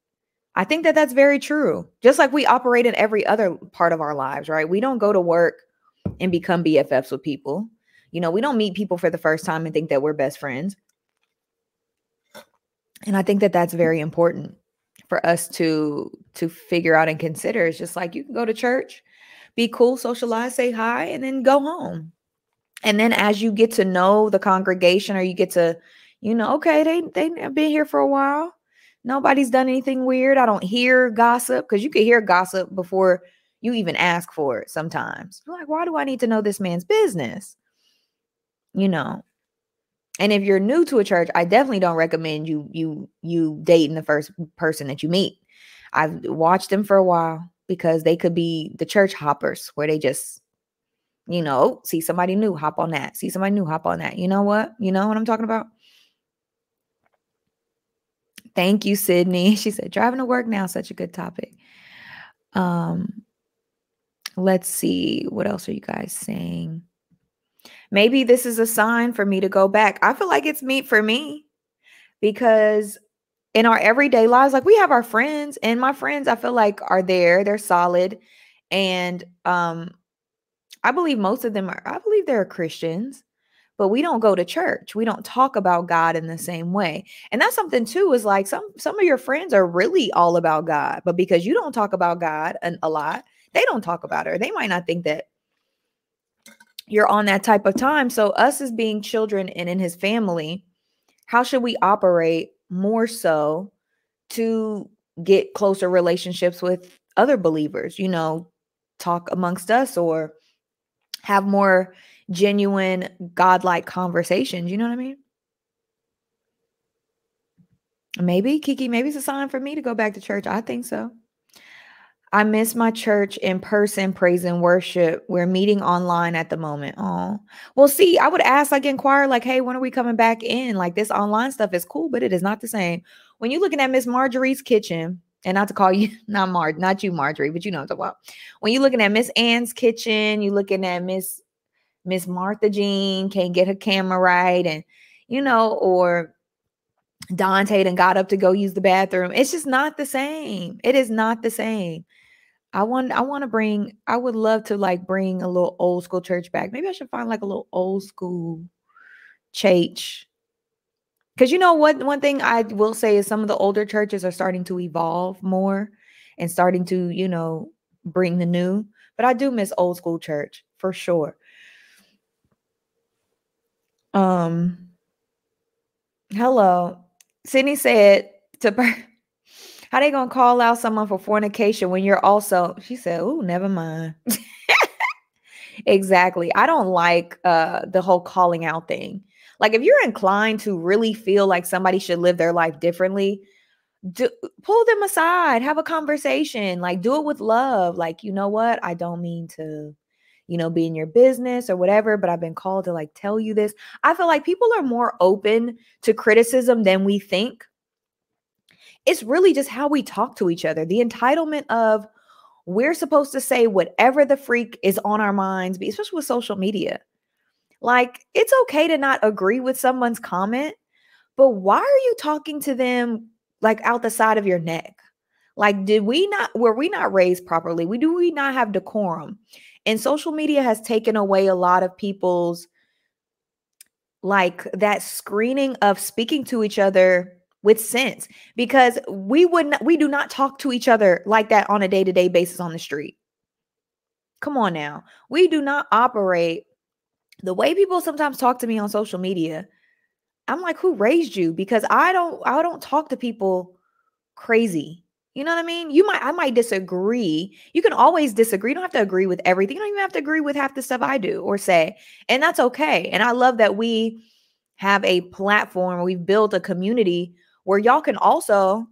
I think that that's very true. Just like we operate in every other part of our lives, right? We don't go to work and become BFFs with people. You know, we don't meet people for the first time and think that we're best friends. And I think that that's very important for us to to figure out and consider. It's just like you can go to church, be cool, socialize, say hi, and then go home. And then as you get to know the congregation or you get to, you know, okay, they they've been here for a while. Nobody's done anything weird. I don't hear gossip because you could hear gossip before you even ask for it sometimes. You're like, why do I need to know this man's business? You know. And if you're new to a church, I definitely don't recommend you you you dating the first person that you meet. I've watched them for a while because they could be the church hoppers where they just you know, oh, see somebody new, hop on that. See somebody new, hop on that. You know what? You know what I'm talking about? Thank you, Sydney. [LAUGHS] She said, driving to work now, such a good topic. Um, let's see. What else are you guys saying? Maybe this is a sign for me to go back. I feel like it's me for me because in our everyday lives, like we have our friends, and my friends, I feel like are there, they're solid. And um, I believe most of them are, I believe they're Christians, but we don't go to church. We don't talk about God in the mm. same way. And that's something too, is like some some of your friends are really all about God, but because you don't talk about God a, a lot, they don't talk about her. They might not think that you're on that type of time. So us as being children and in his family, how should we operate more so to get closer relationships with other believers, you know, talk amongst us or have more genuine godlike conversations. You know what I mean? Maybe Kiki, maybe it's a sign for me to go back to church. I think so. I miss my church in person, praise and worship. We're meeting online at the moment. Oh, well, see, I would ask, like, inquire, like, hey, when are we coming back in? Like, this online stuff is cool, but it is not the same. When you're looking at Miss Marjorie's kitchen, and not to call you [LAUGHS] not Mar, not you, Marjorie, but you know what I'm talking about. When you're looking at Miss Ann's kitchen, you're looking at Miss Miss Martha Jean can't get her camera right, and you know, or Dante and got up to go use the bathroom. It's just not the same. It is not the same. I want I want to bring I would love to like bring a little old school church back. Maybe I should find like a little old school church. Because you know what? One thing I will say is some of the older churches are starting to evolve more and starting to, you know, bring the new. But I do miss old school church for sure. Um, hello. Sydney said to [LAUGHS] how they gonna call out someone for fornication when you're also she said, Oh, never mind. [LAUGHS] exactly. I don't like uh the whole calling out thing. Like if you're inclined to really feel like somebody should live their life differently, do, pull them aside, have a conversation, like do it with love. Like, you know what? I don't mean to, you know, be in your business or whatever, but I've been called to like tell you this. I feel like people are more open to criticism than we think. It's really just how we talk to each other. The entitlement of we're supposed to say whatever the freak is on our minds, especially with social media. Like, it's okay to not agree with someone's comment, but why are you talking to them like out the side of your neck? Like, did we not, were we not raised properly? We do we not have decorum? And social media has taken away a lot of people's like that screening of speaking to each other with sense because we would not, we do not talk to each other like that on a day-to-day basis on the street. Come on now. We do not operate the way people sometimes talk to me on social media i'm like who raised you because i don't i don't talk to people crazy you know what i mean you might i might disagree you can always disagree you don't have to agree with everything you don't even have to agree with half the stuff i do or say and that's okay and i love that we have a platform we've built a community where y'all can also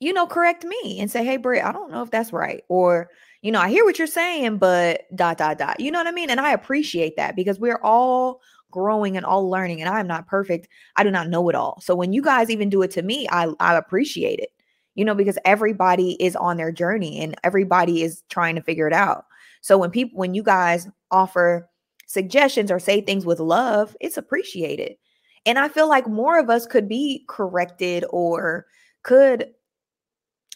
you know correct me and say hey Britt, i don't know if that's right or you know, I hear what you're saying, but dot, dot, dot. You know what I mean? And I appreciate that because we're all growing and all learning. And I am not perfect. I do not know it all. So when you guys even do it to me, I, I appreciate it, you know, because everybody is on their journey and everybody is trying to figure it out. So when people, when you guys offer suggestions or say things with love, it's appreciated. And I feel like more of us could be corrected or could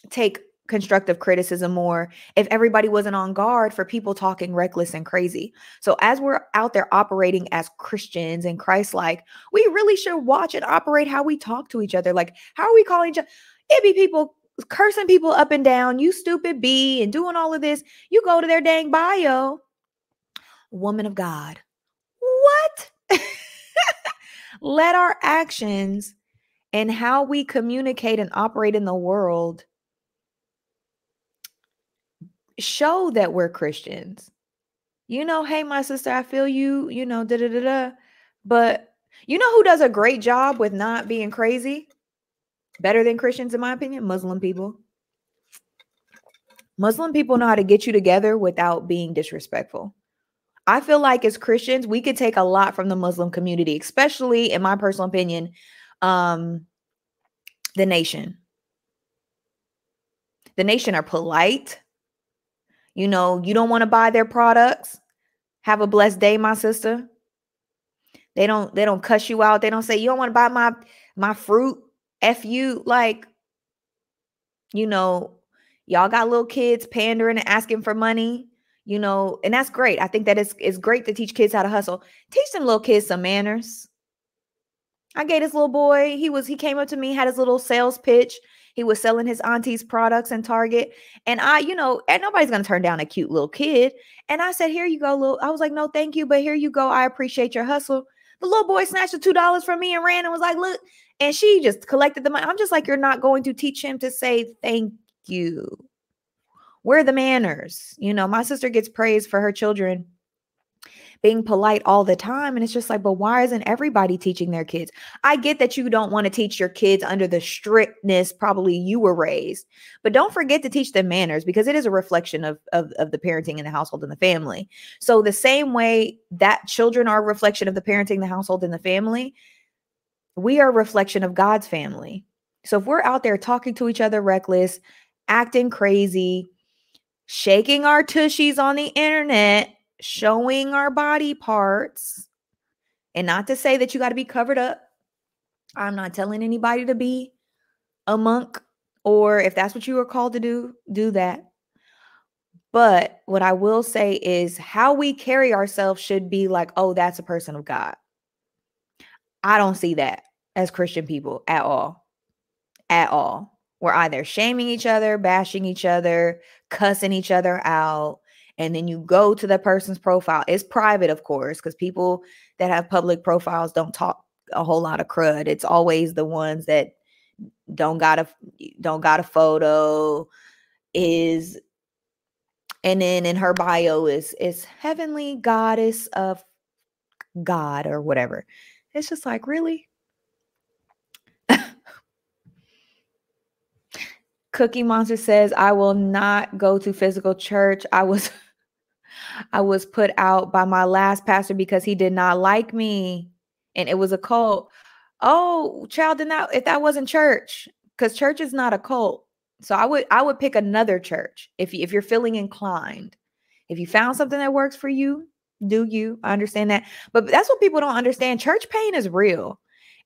take constructive criticism more if everybody wasn't on guard for people talking reckless and crazy. So as we're out there operating as Christians and Christ-like, we really should watch and operate how we talk to each other. Like, how are we calling each other? It be people cursing people up and down, you stupid bee, and doing all of this. You go to their dang bio, woman of God. What? [LAUGHS] Let our actions and how we communicate and operate in the world show that we're Christians. You know, hey, my sister, I feel you, you know, da da da da. But you know who does a great job with not being crazy? Better than Christians, in my opinion, Muslim people. Muslim people know how to get you together without being disrespectful. I feel like as Christians, we could take a lot from the Muslim community, especially in my personal opinion, um, the nation. The nation are polite, you know, you don't want to buy their products. Have a blessed day, my sister. They don't they don't cuss you out. They don't say you don't want to buy my my fruit. F you like you know, y'all got little kids pandering and asking for money, you know, and that's great. I think that is it's great to teach kids how to hustle. Teach them little kids some manners. I gave this little boy, he was he came up to me, had his little sales pitch. He was selling his auntie's products in Target. And I, you know, and nobody's going to turn down a cute little kid. And I said, Here you go, little. I was like, No, thank you. But here you go. I appreciate your hustle. The little boy snatched the $2 from me and ran and was like, Look. And she just collected the money. I'm just like, You're not going to teach him to say thank you. Where are the manners? You know, my sister gets praised for her children being polite all the time. And it's just like, but why isn't everybody teaching their kids? I get that you don't want to teach your kids under the strictness probably you were raised, but don't forget to teach them manners because it is a reflection of, of, of the parenting in the household and the family. So the same way that children are a reflection of the parenting, the household, and the family, we are a reflection of God's family. So if we're out there talking to each other reckless, acting crazy, shaking our tushies on the internet, showing our body parts. And not to say that you got to be covered up. I'm not telling anybody to be a monk or if that's what you were called to do, do that. But what I will say is how we carry ourselves should be like, oh, that's a person of God. I don't see that as Christian people at all. At all. We're either shaming each other, bashing each other, cussing each other out. And then you go to the person's profile. It's private, of course, because people that have public profiles don't talk a whole lot of crud. It's always the ones that don't got a don't got a photo is and then in her bio is is heavenly goddess of god or whatever it's just like really? Cookie monster says i will not go to physical church. I was [LAUGHS] i was put out by my last pastor because he did not like me and it was a cult. Oh child did not if that wasn't church because church is not a cult. So I would I would pick another church if you, if you're feeling inclined. If you found something that works for you, do you? I understand that. But that's what people don't understand. Church pain is real.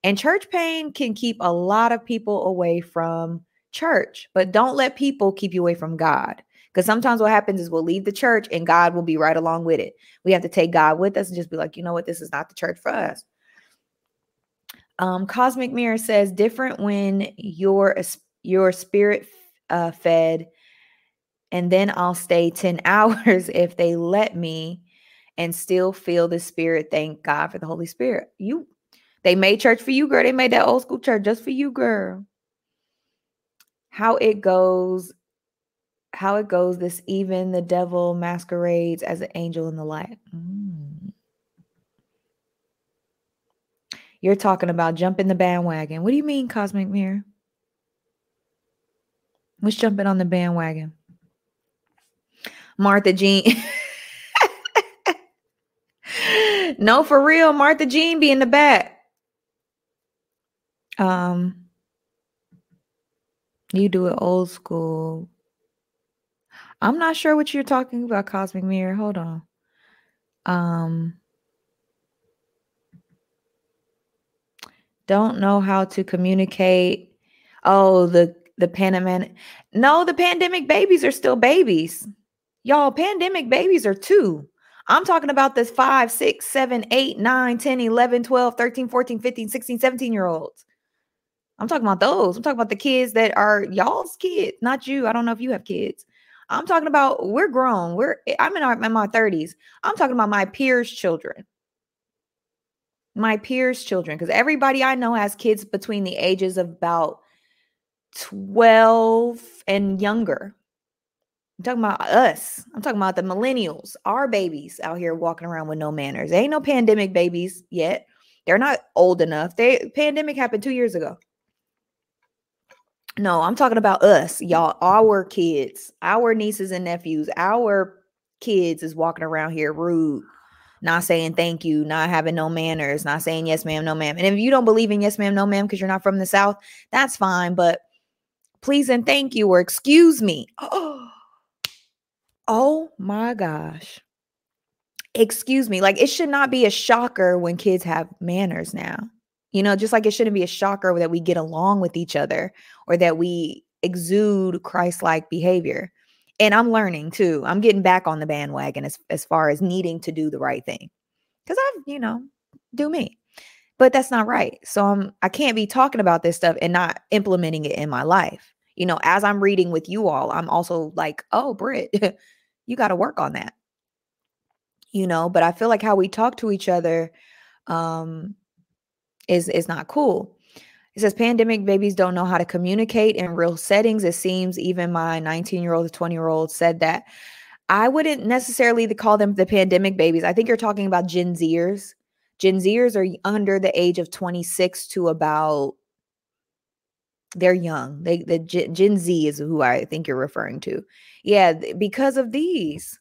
And church pain can keep a lot of people away from church, but don't let people keep you away from God. Because sometimes what happens is we'll leave the church and God will be right along with it. We have to take God with us and just be like, you know what, this is not the church for us. Um, Cosmic Mirror says different when your your spirit uh, fed, and then I'll stay 10 [LAUGHS] hours if they let me and still feel the spirit. Thank God for the Holy Spirit. You they made church for you, girl. They made that old school church just for you, girl. How it goes, how it goes, this even the devil masquerades as an angel in the light. Mm. You're talking about jumping the bandwagon. What do you mean, Cosmic Mirror? Let's jump in on the bandwagon. Martha Jean. [LAUGHS] no, for real. Martha Jean be in the back. Um, you do it old school. I'm not sure what you're talking about, Cosmic Mirror. Hold on. Um, don't know how to communicate. Oh, the the pandemic. No, the pandemic babies are still babies. Y'all, pandemic babies are two. I'm talking about this 5, 6, 7, 8, 9, 10, 11, 12, 13, 14, 15, 16, 17 year olds. I'm talking about those. I'm talking about the kids that are y'all's kids, not you. I don't know if you have kids. I'm talking about we're grown. We're I'm in, our, in my 30s. I'm talking about my peers' children. My peers' children, because everybody I know has kids between the ages of about 12 and younger. I'm talking about us. I'm talking about the millennials, our babies out here walking around with no manners. There ain't no pandemic babies yet. They're not old enough. They pandemic happened 2 years ago. No, I'm talking about us, y'all, our kids, our nieces and nephews, our kids is walking around here rude, not saying thank you, not having no manners, not saying yes ma'am, no ma'am. And if you don't believe in yes ma'am, no ma'am because you're not from the south, that's fine, but please and thank you or excuse me. [GASPS] Oh, oh my gosh. Excuse me. Like it should not be a shocker when kids have manners now. You know, just like it shouldn't be a shocker that we get along with each other or that we exude Christ like behavior. And I'm learning too. I'm getting back on the bandwagon as, as far as needing to do the right thing. Because I've, you know, do me. But that's not right. So I'm I can't be talking about this stuff and not implementing it in my life you know, as I'm reading with you all, I'm also like, oh, Britt, [LAUGHS] you got to work on that. You know, but I feel like how we talk to each other um is is not cool. It says pandemic babies don't know how to communicate in real settings. It seems even my 19 year old, 20 year old said that. I wouldn't necessarily call them the pandemic babies. I think you're talking about Gen Zers. Gen Zers are under the age of 26 to about they're young. They the Gen Z is who I think you're referring to. Yeah, because of these.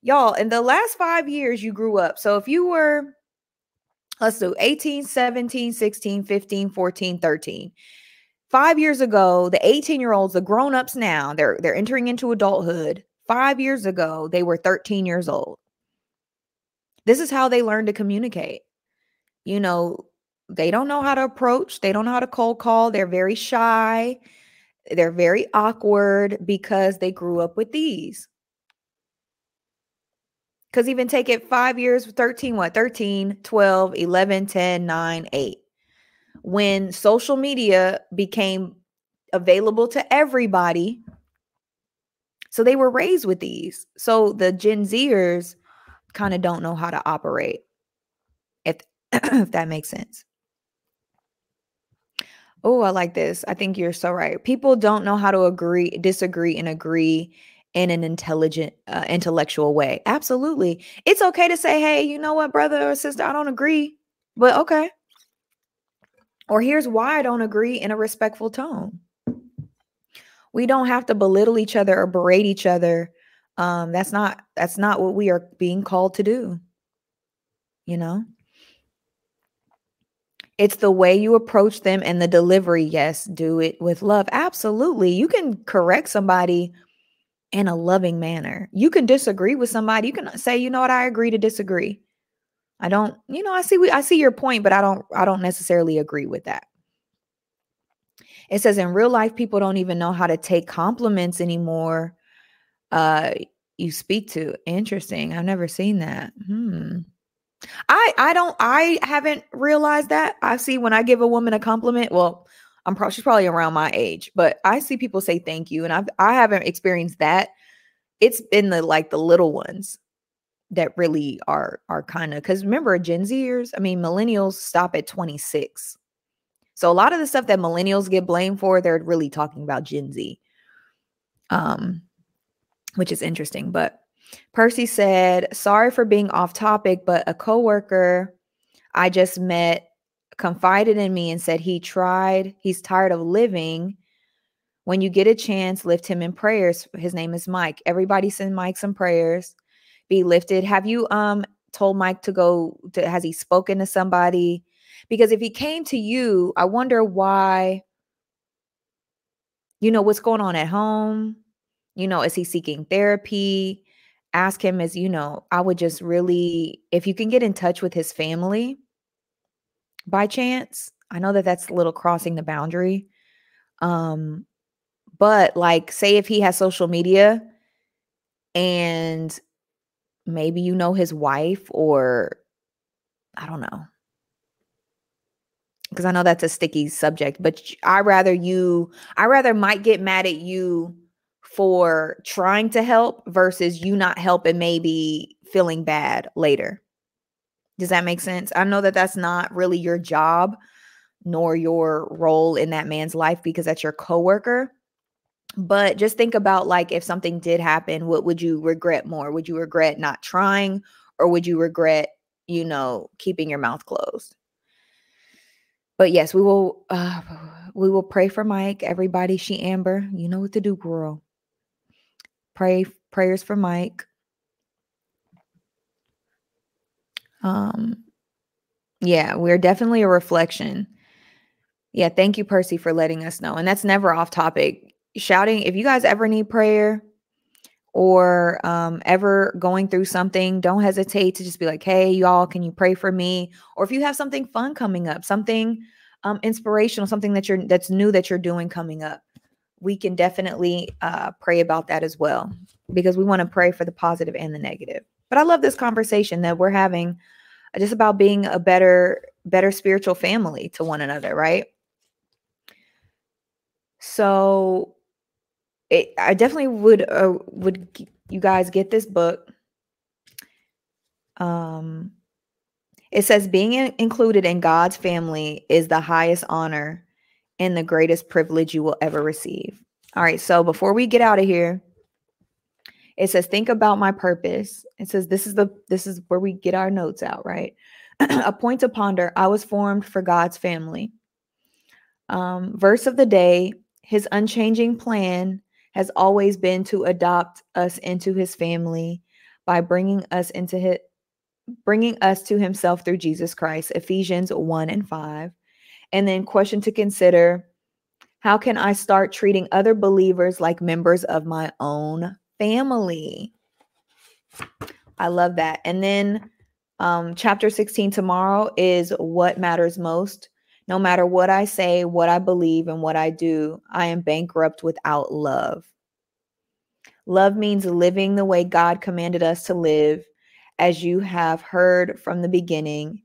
Y'all, in the last 5 years you grew up. So if you were let's do 18, 17, 16, 15, 14, 13. 5 years ago, the 18-year-olds, the grown-ups now, they're they're entering into adulthood. 5 years ago, they were 13 years old. This is how they learn to communicate. You know, they don't know how to approach, they don't know how to cold call, they're very shy, they're very awkward because they grew up with these. Because even take it five years, 13, what? 13, 12, 11, 10, 9, 8. When social media became available to everybody, so they were raised with these. So the Gen Zers kind of don't know how to operate, if, [CLEARS THROAT] if that makes sense. Oh, I like this. I think you're so right. People don't know how to agree, disagree, and agree in an intelligent, uh, intellectual way. Absolutely. It's okay to say, hey, you know what, brother or sister, I don't agree, but okay. Or here's why I don't agree in a respectful tone. We don't have to belittle each other or berate each other. Um, that's not that's not what we are being called to do. You know? It's the way you approach them and the delivery. Yes, do it with love. Absolutely. You can correct somebody in a loving manner. You can disagree with somebody. You can say, you know what, I agree to disagree. I don't, you know, I see we I see your point, but I don't I don't necessarily agree with that. It says in real life, people don't even know how to take compliments anymore. Uh you speak to. Interesting. I've never seen that. Hmm. I I don't I haven't realized that. I see when I give a woman a compliment, well, I'm probably she's probably around my age, but I see people say thank you, and I've I haven't experienced that. It's been the like the little ones that really are are kind of because remember Gen Zers, I mean millennials stop at 26. So a lot of the stuff that millennials get blamed for, they're really talking about Gen Z. Um, which is interesting. But Percy said, sorry for being off topic, but a coworker I just met confided in me and said he tried, he's tired of living. When you get a chance, lift him in prayers. His name is Mike. Everybody send Mike some prayers. Be lifted. Have you um told Mike to go to has he spoken to somebody? Because if he came to you, I wonder why you know what's going on at home. You know, is he seeking therapy? Ask him as you know, I would just really if you can get in touch with his family, by chance. I know that that's a little crossing the boundary. Um, but like, say if he has social media and maybe you know his wife, or I don't know, because I know that's a sticky subject, but I rather you, I rather might get mad at you for trying to help versus you not helping, maybe feeling bad later. Does that make sense? I know that that's not really your job nor your role in that man's life because that's your coworker. But just think about like if something did happen, what would you regret more? Would you regret not trying or would you regret, you know, keeping your mouth closed? But yes, we will uh we will pray for Mike. Everybody, she Amber, you know what to do, girl. Pray prayers for Mike. Um, yeah, we're definitely a reflection. Yeah, thank you, Percy, for letting us know. And that's never off topic. Shouting, if you guys ever need prayer or um, ever going through something, don't hesitate to just be like, hey, y'all, can you pray for me? Or if you have something fun coming up, something um, inspirational, something that you're that's new that you're doing coming up, we can definitely uh, pray about that as well because we want to pray for the positive and the negative. But I love this conversation that we're having uh, just about being a better better spiritual family to one another, right? So it, I definitely would uh, would you guys get this book. Um it says being in, included in God's family is the highest honor and the greatest privilege you will ever receive. All right, so before we get out of here, it says, think about my purpose. It says, this is the this is where we get our notes out, right? [CLEARS THROAT] a point to ponder. I was formed for God's family. Um, verse of the day, his unchanging plan has always been to adopt us into his family by bringing us into his bringing us to himself through Jesus Christ. Ephesians 1 and 5. And then question to consider, how can I start treating other believers like members of my own family. I love that. And then um, chapter 16 tomorrow is what matters most. No matter what I say, what I believe, and what I do, I am bankrupt without love. Love means living the way God commanded us to live as you have heard from the beginning,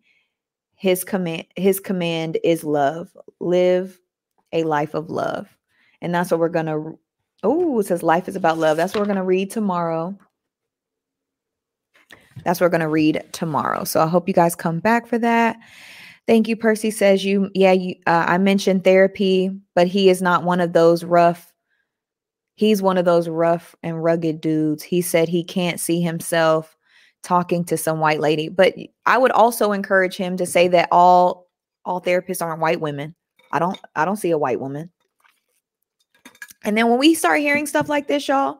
his command his command is love. Live a life of love. And that's what we're to Oh, it says life is about love. That's what we're to read tomorrow. That's what we're to read tomorrow. So I hope you guys come back for that. Thank you. Percy says you, yeah, you, uh, I mentioned therapy, but he is not one of those rough. He's one of those rough and rugged dudes. He said he can't see himself talking to some white lady. But I would also encourage him to say that all all therapists aren't white women. I don't I don't see a white woman. And then when we start hearing stuff like this, y'all,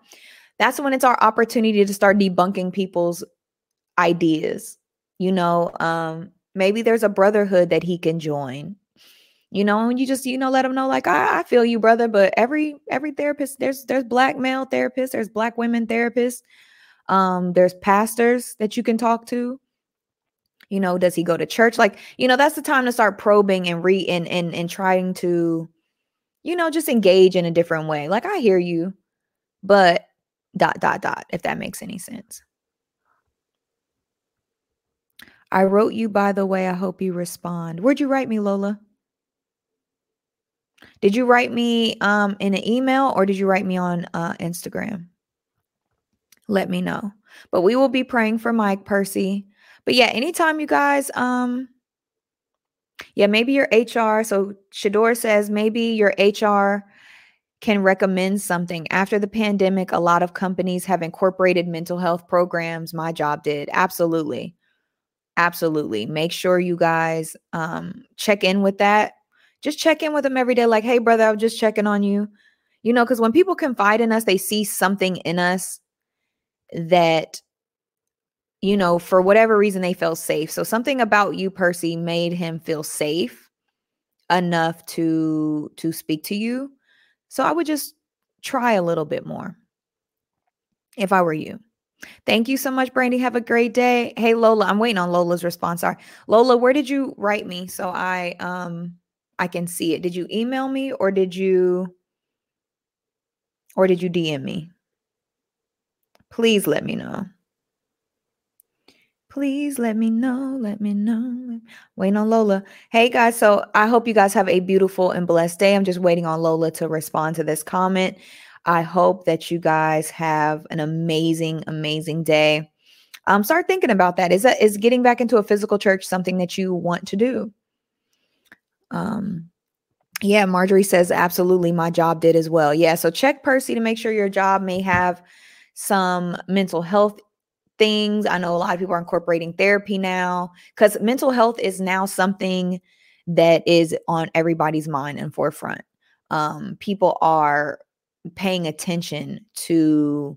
that's when it's our opportunity to start debunking people's ideas. You know, um, maybe there's a brotherhood that he can join. You know, and you just, you know, let them know, like, I, I feel you, brother. But every every therapist, there's there's black male therapists, there's black women therapists, um, there's pastors that you can talk to. You know, does he go to church? Like, you know, that's the time to start probing and re and and, and trying to, you know, just engage in a different way. Like, I hear you, but dot dot dot, if that makes any sense. I wrote you, by the way. I hope you respond. Where'd you write me, Lola? Did you write me um, in an email or did you write me on uh, Instagram? Let me know. But we will be praying for Mike Percy. But yeah, anytime you guys um yeah, maybe your HR. So Shador says maybe your HR can recommend something. After the pandemic, a lot of companies have incorporated mental health programs. My job did. Absolutely. Absolutely. Make sure you guys um check in with that. Just check in with them every day like, "Hey brother, I'm just checking on you." You know, cuz when people confide in us, they see something in us that you know for whatever reason they felt safe. So something about you percy made him feel safe enough to to speak to you. So i would just try a little bit more if i were you. Thank you so much brandy have a great day. Hey lola i'm waiting on lola's response. Sorry. Lola where did you write me so i um i can see it? Did you email me or did you or did you dm me Please let me know. Please let me know. Let me know. Waiting on Lola. Hey guys, so I hope you guys have a beautiful and blessed day. I'm just waiting on Lola to respond to this comment. I hope that you guys have an amazing, amazing day. Um, start thinking about that. Is that is getting back into a physical church something that you want to do? Um, yeah, Marjorie says absolutely. My job did as well. Yeah, so check Percy to make sure your job may have some mental health things. I know a lot of people are incorporating therapy now because mental health is now something that is on everybody's mind and forefront. Um, people are paying attention to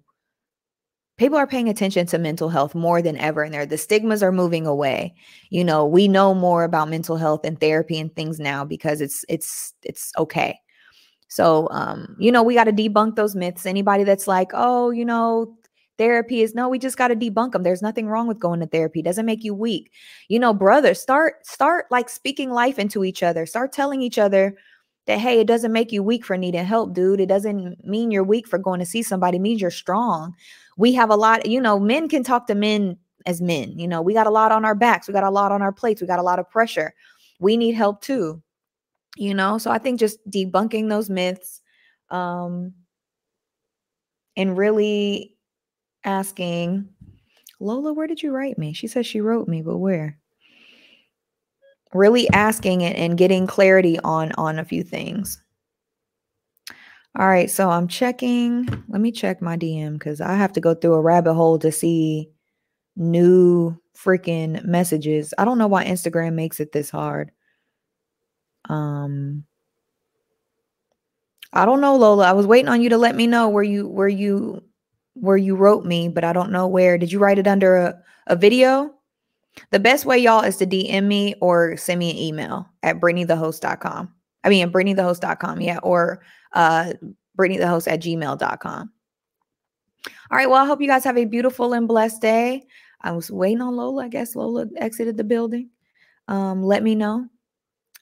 people are paying attention to mental health more than ever and there the stigmas are moving away you know we know more about mental health and therapy and things now because it's it's it's okay so, um, you know, we got to debunk those myths. Anybody that's like, oh, you know, therapy is no, we just got to debunk them. There's nothing wrong with going to therapy. It doesn't make you weak. You know, brother, start start like speaking life into each other. Start telling each other that hey, it doesn't make you weak for needing help, dude. It doesn't mean you're weak for going to see somebody. It means you're strong. We have a lot, you know, men can talk to men as men. You know, we got a lot on our backs. We got a lot on our plates. We got a lot of pressure. We need help too you know? So i think just debunking those myths um and really asking lola where did you write me? She says she wrote me but where? Really asking and, and getting clarity on on a few things. All right so i'm checking let me check my dm because i have to go through a rabbit hole to see new freaking messages. I don't know why instagram makes it this hard um I don't know, Lola. I was waiting on you to let me know where you where you where you wrote me, but I don't know where. Did you write it under a, a video? The best way, y'all, is to DM me or send me an email at brittanythehost.com. I mean, brittanythehost.com, yeah, or uh brittanythehost at gmail.com. All right, well, I hope you guys have a beautiful and blessed day. I was waiting on Lola. I guess Lola exited the building. Um, let me know.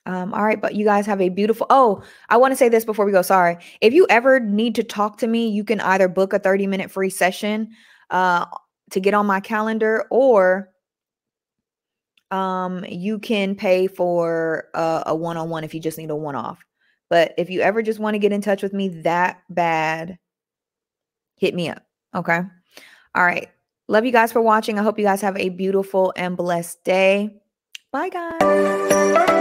Um, all right, but you guys have a beautiful. Oh, I want to say this before we go. Sorry. If you ever need to talk to me, you can either book a 30 minute free session uh, to get on my calendar or um you can pay for a, a one-on-one if you just need a one-off but if you ever just want to get in touch with me that bad hit me up okay all right love you guys for watching i hope you guys have a beautiful and blessed day bye guys